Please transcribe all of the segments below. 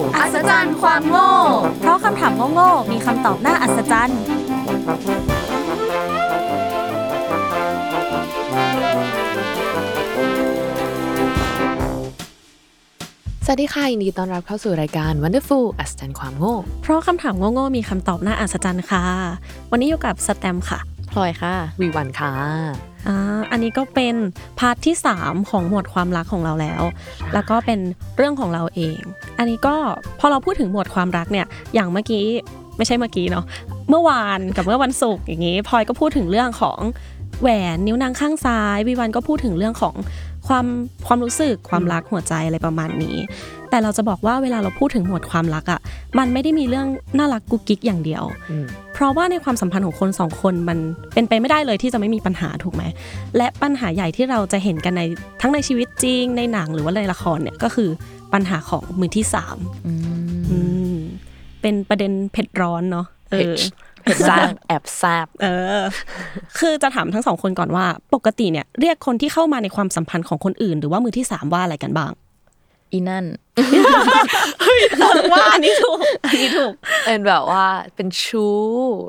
Wonderful อัศจรรย์ความโง่ เพราะคำถามโง่ๆมีคำตอบน่าอัศจรรย์ สวัสดีค่ะยินดีต้อนรับเข้าสู่รายการ Wonderful อัศจรรย์ความโง่ เพราะคำถามโง่ๆมีคำตอบน่าอัศจรรย์ค่ะ วันนี้อยู่กับสแตมป์ค่ะ พลอยค่ะ วีวันค่ะ อ่าอันนี้ก็เป็นพาร์ทที่ 3 ของหมวดความรักของเราแล้ว แล้วก็เป็นเรื่องของเราเอง อันนี้ก็พอเราพูดถึงหมวดความรักเนี่ยอย่างเมื่อกี้ไม่ใช่เมื่อกี้เนาะเมื่อวานกับเมื่อวันศุกร์อย่างนี้พลอยก็พูดถึงเรื่องของแหวนนิ้วนางข้างซ้ายวิวันก็พูดถึงเรื่องของความความรู้สึกความรักหัวใจอะไรประมาณนี้ แต่เราจะบอกว่าเวลาเราพูดถึงหมวดความรักอะ่ะมันไม่ได้มีเรื่องน่ารักกุ๊กกิ๊กอย่างเดียวอืมเพราะว่าในความสัมพันธ์ของคนสองคนมันเป็นไปไม่ได้เลยที่จะไม่มีปัญหาถูกไหมและปัญหาใหญ่ที่เราจะเห็นกันในทั้งในชีวิตจริงในหนังหรือว่าในละครเนี่ยก็คือปัญหาของมือที่สามอืมเป็นประเด็นเผ็ดร้อนเนาะเออเผ็ดซาบแอบซาบเออ คือจะถามทั้งสองคนก่อนว่า ปกติเนี่ย เรียกคนที่เข้ามาในความสัมพันธ์ของคนอื่น หรือว่ามือที่สามว่าอะไรกันบ้าง อีนั่นว่าอันนี้ถูกอันนี้ถูกเป็นแบบว่าเป็นชู้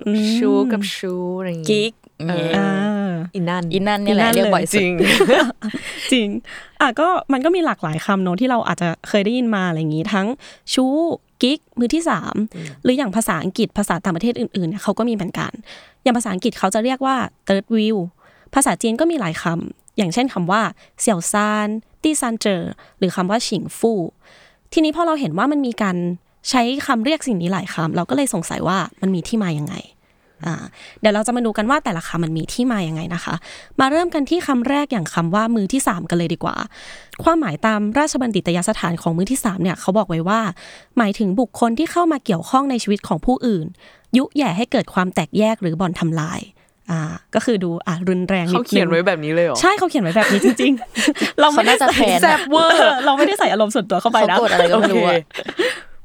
อืมชู้กับชู้อะไรอย่างงี้กิ๊กเอออ่าอีนั่นอีนั่นเนี่ยแหละเรียกบ่อยสุดจริง จริงอะก็มันก็มีหลากหลายคำเนอะที่เราอาจจะเคยได้ยินมาอะไรอย่างนี้ ทั้งชู้กิ๊กมือที่สามหรืออย่างภาษาอังกฤษภาษาต่างประเทศอื่นๆเนี่ยเขาก็มีเหมือนกัน อย่างภาษาอังกฤษเขาจะเรียกว่า third wheel ภาษาจีนก็มีหลายคำ อย่างเช่นคำว่าเสี่ยวซานตี้ซานเจอหรือคำว่าฉิงฟู่ทีนี้พอเราเห็นว่ามันมีการใช้คำเรียกสิ่งนี้หลายคำเราก็เลยสงสัยว่ามันมีที่มายังไงเดี๋ยวเราจะมาดูกันว่าแต่ละคำมันมีที่มาอยังไงนะคะ มาเริ่มกันที่คำแรกอย่างคำว่ามือที่ 3 กันเลยดีกว่า ความหมายตามราชบัณฑิตยสถานของมือที่3เนี่ยเขาบอกไว้ว่า หมายถึงบุคคลที่เข้ามาเกี่ยวข้องในชีวิตของผู้อื่น ยุแย่ให้เกิดความแตกแยกหรือบ่อนทำลาย อ่าก็คือดูอะรุนแรงนิดเขานึงเขียนไว้แบบนี้เลยเหรอใช่เขาเขียนไว้แบบนี้จริง ๆ เราไม่ได้เขาน่าจะใส่แค้นแซบเวอร์เราไม่ได้ใส่อารมณ์ส่วนตัวเข้าไปนะเขากดอะไรก็ไม่รู้อะโอเค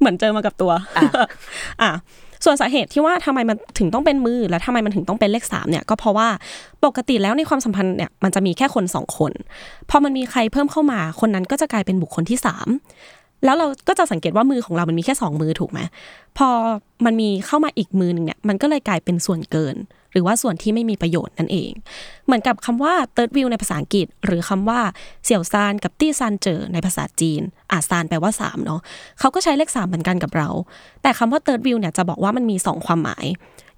เหมือนเจอมากับตัวอะส่วนสาเหตุที่ว่าทำไมมันถึงต้องเป็นมือและทำไมมันถึงต้องเป็นเลขสามเนี่ยก็เพราะว่าปกติแล้วในความสัมพันธ์เนี่ยมันจะมีแค่คนสองคนพอมันมีใครเพิ่มเข้ามาคนนั้นก็จะกลายเป็นบุคคลที่สามแล้วเราก็จะสังเกตว่ามือของเรามันมีแค่สองมือถูกไหมพอมันมีเข้ามาอีกมือหนึ่งเนี่ยมันก็เลยกลายเป็นส่วนเกิน หรือว่าส่วนที่ไม่มีประโยชน์นั่นเอง เหมือนกับคำว่า third wheel ในภาษาอังกฤษ หรือคำว่าเสี่ยวซานกับตี้ซานเจอในภาษาจีนอาซานแปลว่า3เนาะเขาก็ใช้เลข3เหมือนกันกับเรา แต่คำว่า third wheel เนี่ยจะบอกว่ามันมี 2 ความหมาย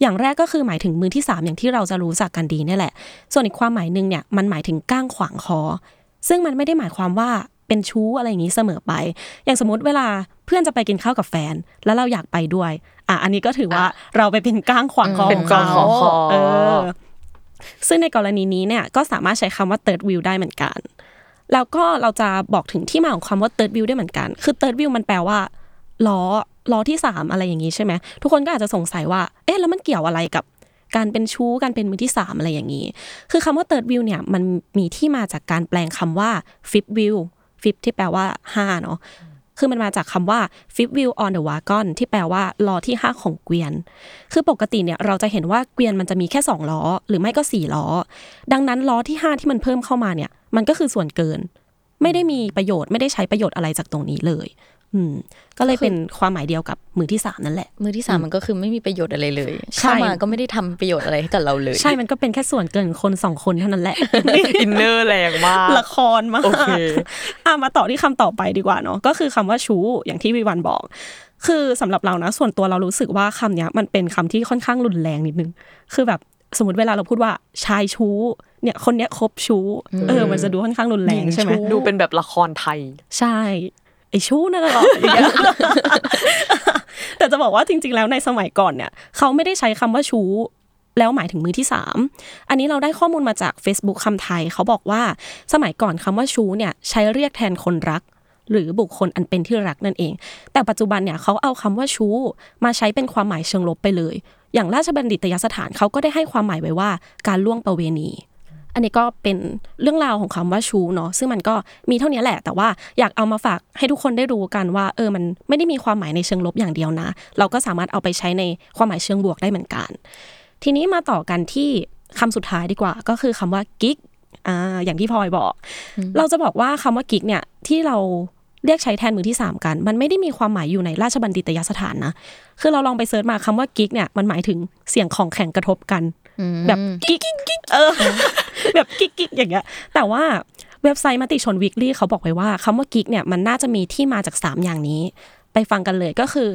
อย่างแรกก็คือหมายถึงมือที่ 3 อย่างที่เราจะรู้จักกันดีนี่แหละ ส่วนอีกความหมายหนึ่งเนี่ยมันหมายถึงก้างขวางคอซึ่งมันไม่ได้หมายความว่า เป็นชู้อะไรอย่างนี้เสมอไป อย่างสมมติเวลาเพื่อนจะไปกินข้าวกับแฟน แล้วเราอยากไปด้วย อะอันนี้ก็ถือว่าเราไปเป็นก้างขวางคอเป็นของก้างขวางคอเออซึ่งในกรณีนี้เนี่ยก็สามารถใช้คำว่า third wheel ได้เหมือนกัน แล้วก็เราจะบอกถึงที่มาของคำว่า third wheel ได้เหมือนกัน คือ third wheel มันแปลว่าล้อล้อที่สามอะไรอย่างนี้ใช่ไหมทุกคนก็อาจจะสงสัยว่า เอ๊ะแล้วมันเกี่ยวอะไรกับการเป็นชู้การเป็นมือที่สามอะไรอย่างนี้ คือคำว่า third wheel เนี่ยมันมีที่มาจากการแปลงคำว่า fifth ที่แปลว่าห้าเนาะคือมันมาจากคำว่า fifth wheel on the wagon ที่แปลว่าล้อที่ 5 ของเกวียน คือปกติเนี่ยเราจะเห็นว่าเกวียนมันจะมีแค่ 2 ล้อ หรือไม่ก็ 4 ล้อ ดังนั้นล้อที่ 5 ที่มันเพิ่มเข้ามาเนี่ย มันก็คือส่วนเกิน ไม่ได้มีประโยชน์ไม่ได้ใช้ประโยชน์อะไรจากตรงนี้เลย ก็เลยเป็นความหมายเดียวกับมือที่สามนั่นแหละ มือที่สามมันก็คือไม่มีประโยชน์อะไรเลยใช่เข้ามาก็ไม่ได้ทำประโยชน์อะไรให้กับเราเลย ใช่มันก็เป็นแค่ส่วนเกินคนสองคนเท่านั้นแหละอินเนอร์แรงมากละครมากโอเคอะมาต่อที่คำต่อไปดีกว่าเนาะก็คือคำว่าชู้อย่างที่วิวันบอก คือสำหรับเรานะ ส่วนตัวเรารู้สึกว่าคำเนี้ยมันเป็นคำที่ค่อนข้างรุนแรงนิดนึง คือแบบสมมติเวลาเราพูดว่าชายชู้เนี่ยคนเนี้ยคบชู้เออมันจะดูค่อนข้างรุนแรงใช่ไหมดูเป็นแบบละครไทย ใช่ไอ ชู้นั่นแหละหรออย่างเงี้ยแต่จะบอกว่าจริง ๆ แล้วในสมัยก่อนเนี่ยเขาไม่ได้ใช้คำว่าชู้แล้วหมายถึงมือที่สามอันนี้เราได้ข้อมูลมาจาก Facebook คำไทย เขาบอกว่าสมัยก่อนคำว่าชู้เนี่ยใช้เรียกแทนคนรัก หรือบุคคลอันเป็นที่รักนั่นเอง แต่ปัจจุบันเนี่ยเขาเอาคำว่าชู้ มาใช้เป็นความหมายเชิงลบไปเลย อย่างราชบัณฑิตยสถานเขาก็ได้ให้ความหมายไว้ว่า การล่วงประเวณี อันนี้ก็เป็นเรื่องราวของคำว่าชูเนาะซึ่งมันก็มีเท่านี้แหละ แต่ว่าอยากเอามาฝากให้ทุกคนได้รู้กันว่า เออมันไม่ได้มีความหมายในเชิงลบอย่างเดียวนะ เราก็สามารถเอาไปใช้ในความหมายเชิงบวกได้เหมือนกัน ทีนี้มาต่อกันที่คำสุดท้ายดีกว่า ก็คือคำว่ากิ๊กอ่าอย่างที่พลอยบอก เราจะบอกว่าคำว่ากิ๊กเนี่ยที่เราเรียกใช้แทนมือที่สามกัน มันไม่ได้มีความหมายอยู่ในราชบัณฑิตยสถานนะ คือเราลองไป search มาคำว่ากิ๊กเนี่ย มันหมายถึงเสียงของแข็งกระทบกัน แบบกิ๊กกิ๊กเออ แบบกิ๊กกิ๊กอย่างเงี้ย แต่ว่าเว็บไซต์มติชนวิกฤตเขาบอกไว้ว่าคำว่ากิ๊กเนี่ยมันน่าจะมีที่มาจาก 3 อย่างนี้ ไปฟังกันเลยก็คือ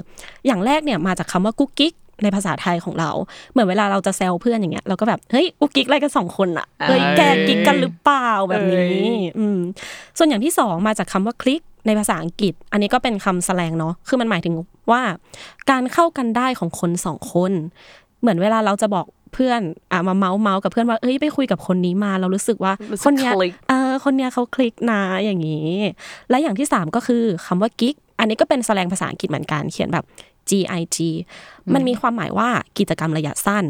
อย่างแรกเนี่ยมาจากคำว่ากุ๊กกิ๊กในภาษาไทยของเรา เหมือนเวลาเราจะแซวเพื่อนอย่างเงี้ยเราก็แบบเฮ้ยกุ๊กกิ๊กอะไรกันสองคนอะเฮ้ยแกกิ๊กกันหรือเปล่าแบบนี้เอ้ยอืมส่วนอย่างที่สองมาจากคำว่าคลิกในภาษาอังกฤษ อันนี้ก็เป็นคำแสลงเนาะคือมันหมายถึงว่า การเข้ากันได้ของคนสองคน เหมือนเวลาเราจะบอก เพื่อนอะมาเมาส์เมาส์กับเพื่อนว่าเอ้ยไปคุยกับคนนี้มา เรารู้สึกว่ารู้สึกคนเนี้ยคลิกเออคนเนี้ยเขาคลิกนะอย่างนี้ และอย่างที่สามก็คือคำว่ากิ๊กอันนี้ก็เป็นแสลงภาษาอังกฤษเหมือนกันเขียนแบบ G I G มันมีความหมายว่ากิจกรรมระยะสั้น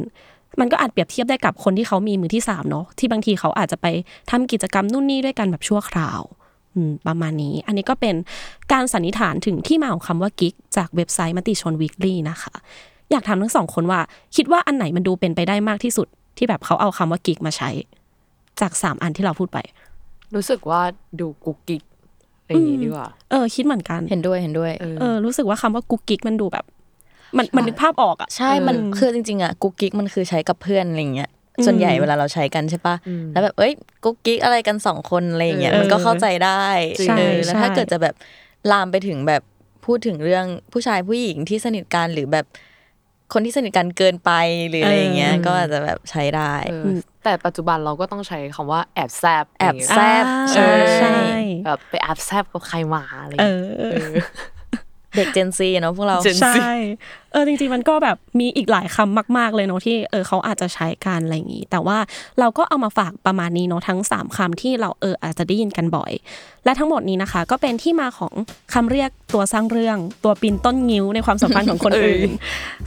มันก็อาจเปรียบเทียบได้กับคนที่เขามีมือที่สามเนาะที่บางทีเขาอาจจะไปทำกิจกรรมนู่นนี่ด้วยกันแบบชั่วคราวอืมประมาณนี้ อันนี้ก็เป็นการสันนิษฐานถึงที่มาของคำว่ากิ๊กจากเว็บไซต์มติชนวีคลี่นะคะ อยากถามทั้งสองคนว่า คิดว่าอันไหนมันดูเป็นไปได้มากที่สุด ที่แบบเขาเอาคำว่ากิ๊กมาใช้ จากสามอันที่เราพูดไป รู้สึกว่าดูกุ๊กกิ๊กอะไรอย่างงี้ดีกว่าเออคิดเหมือนกันเห็นด้วยเห็นด้วยเออเออรู้สึกว่าคำว่ากุ๊กกิ๊กมันดูแบบ มันมันนึกภาพออกอะใช่มันคือจริงๆอะกุ๊กกิ๊กมันคือใช้กับเพื่อนอะไรเงี้ยส่วนใหญ่เวลาเราใช้กันใช่ปะแล้วแบบเอ้ยกุ๊กกิ๊กอะไรกันสองคนอะไรเงี้ยเออมันก็เข้าใจได้ใช่เออแล้วถ้าใช่เกิดจะแบบลามไปถึงแบบพูดถึงเรื่องผู้ชายผู้หญิงที่สนิทกันหรือแบบ คนที่สนิทกันเกินไปหรืออะไรเงี้ยก็อาจจะแบบใช้ได้เออแต่ปัจจุบันเราก็ต้องใช้คำว่าแอบแซบแอบย่างแซเงี้ยบอ่าใช่ใช่แบบไปแอบแซบกับใครมาอะไรเอเงี้ยอเด็กเจนซีเนาะพวกเรา Gen ใช่ เออจริงๆมันก็แบบมีอีกหลายคำมาก ๆเลยเนาะที่เออเขาอาจจะใช้กันอะไรอย่างนี้ แต่ว่าเราก็เอามาฝากประมาณนี้เนาะทั้ง 3คำที่เราเอออาจจะได้ยินกันบ่อย และทั้งหมดนี้นะคะ ก็เป็นที่มาของคำเรียกตัวสร้างเรื่อง ตัวปีนต้นงิ้วในความสัมพันธ์ของคนอื่น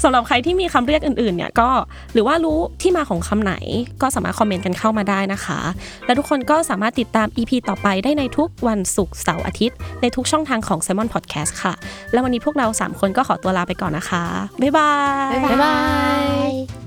สำหรับใครที่มีคำเรียกอื่นๆเนี่ยก็หรือว่ารู้ที่มาของคำไหนก็สามารถคอมเมนต์กันเข้ามาได้นะคะ และทุกคนก็สามารถติดตาม EP ต่อไปได้ในทุกวันศุกร์เสาร์อาทิตย์ ในทุกช่องทางของ s ซ m o n Podcast ค่ะ แล้ววันนี้พวกเรา 3 คนก็ขอตัวลาไปก่อนนะคะบ๊ายบาย บ๊ายบาย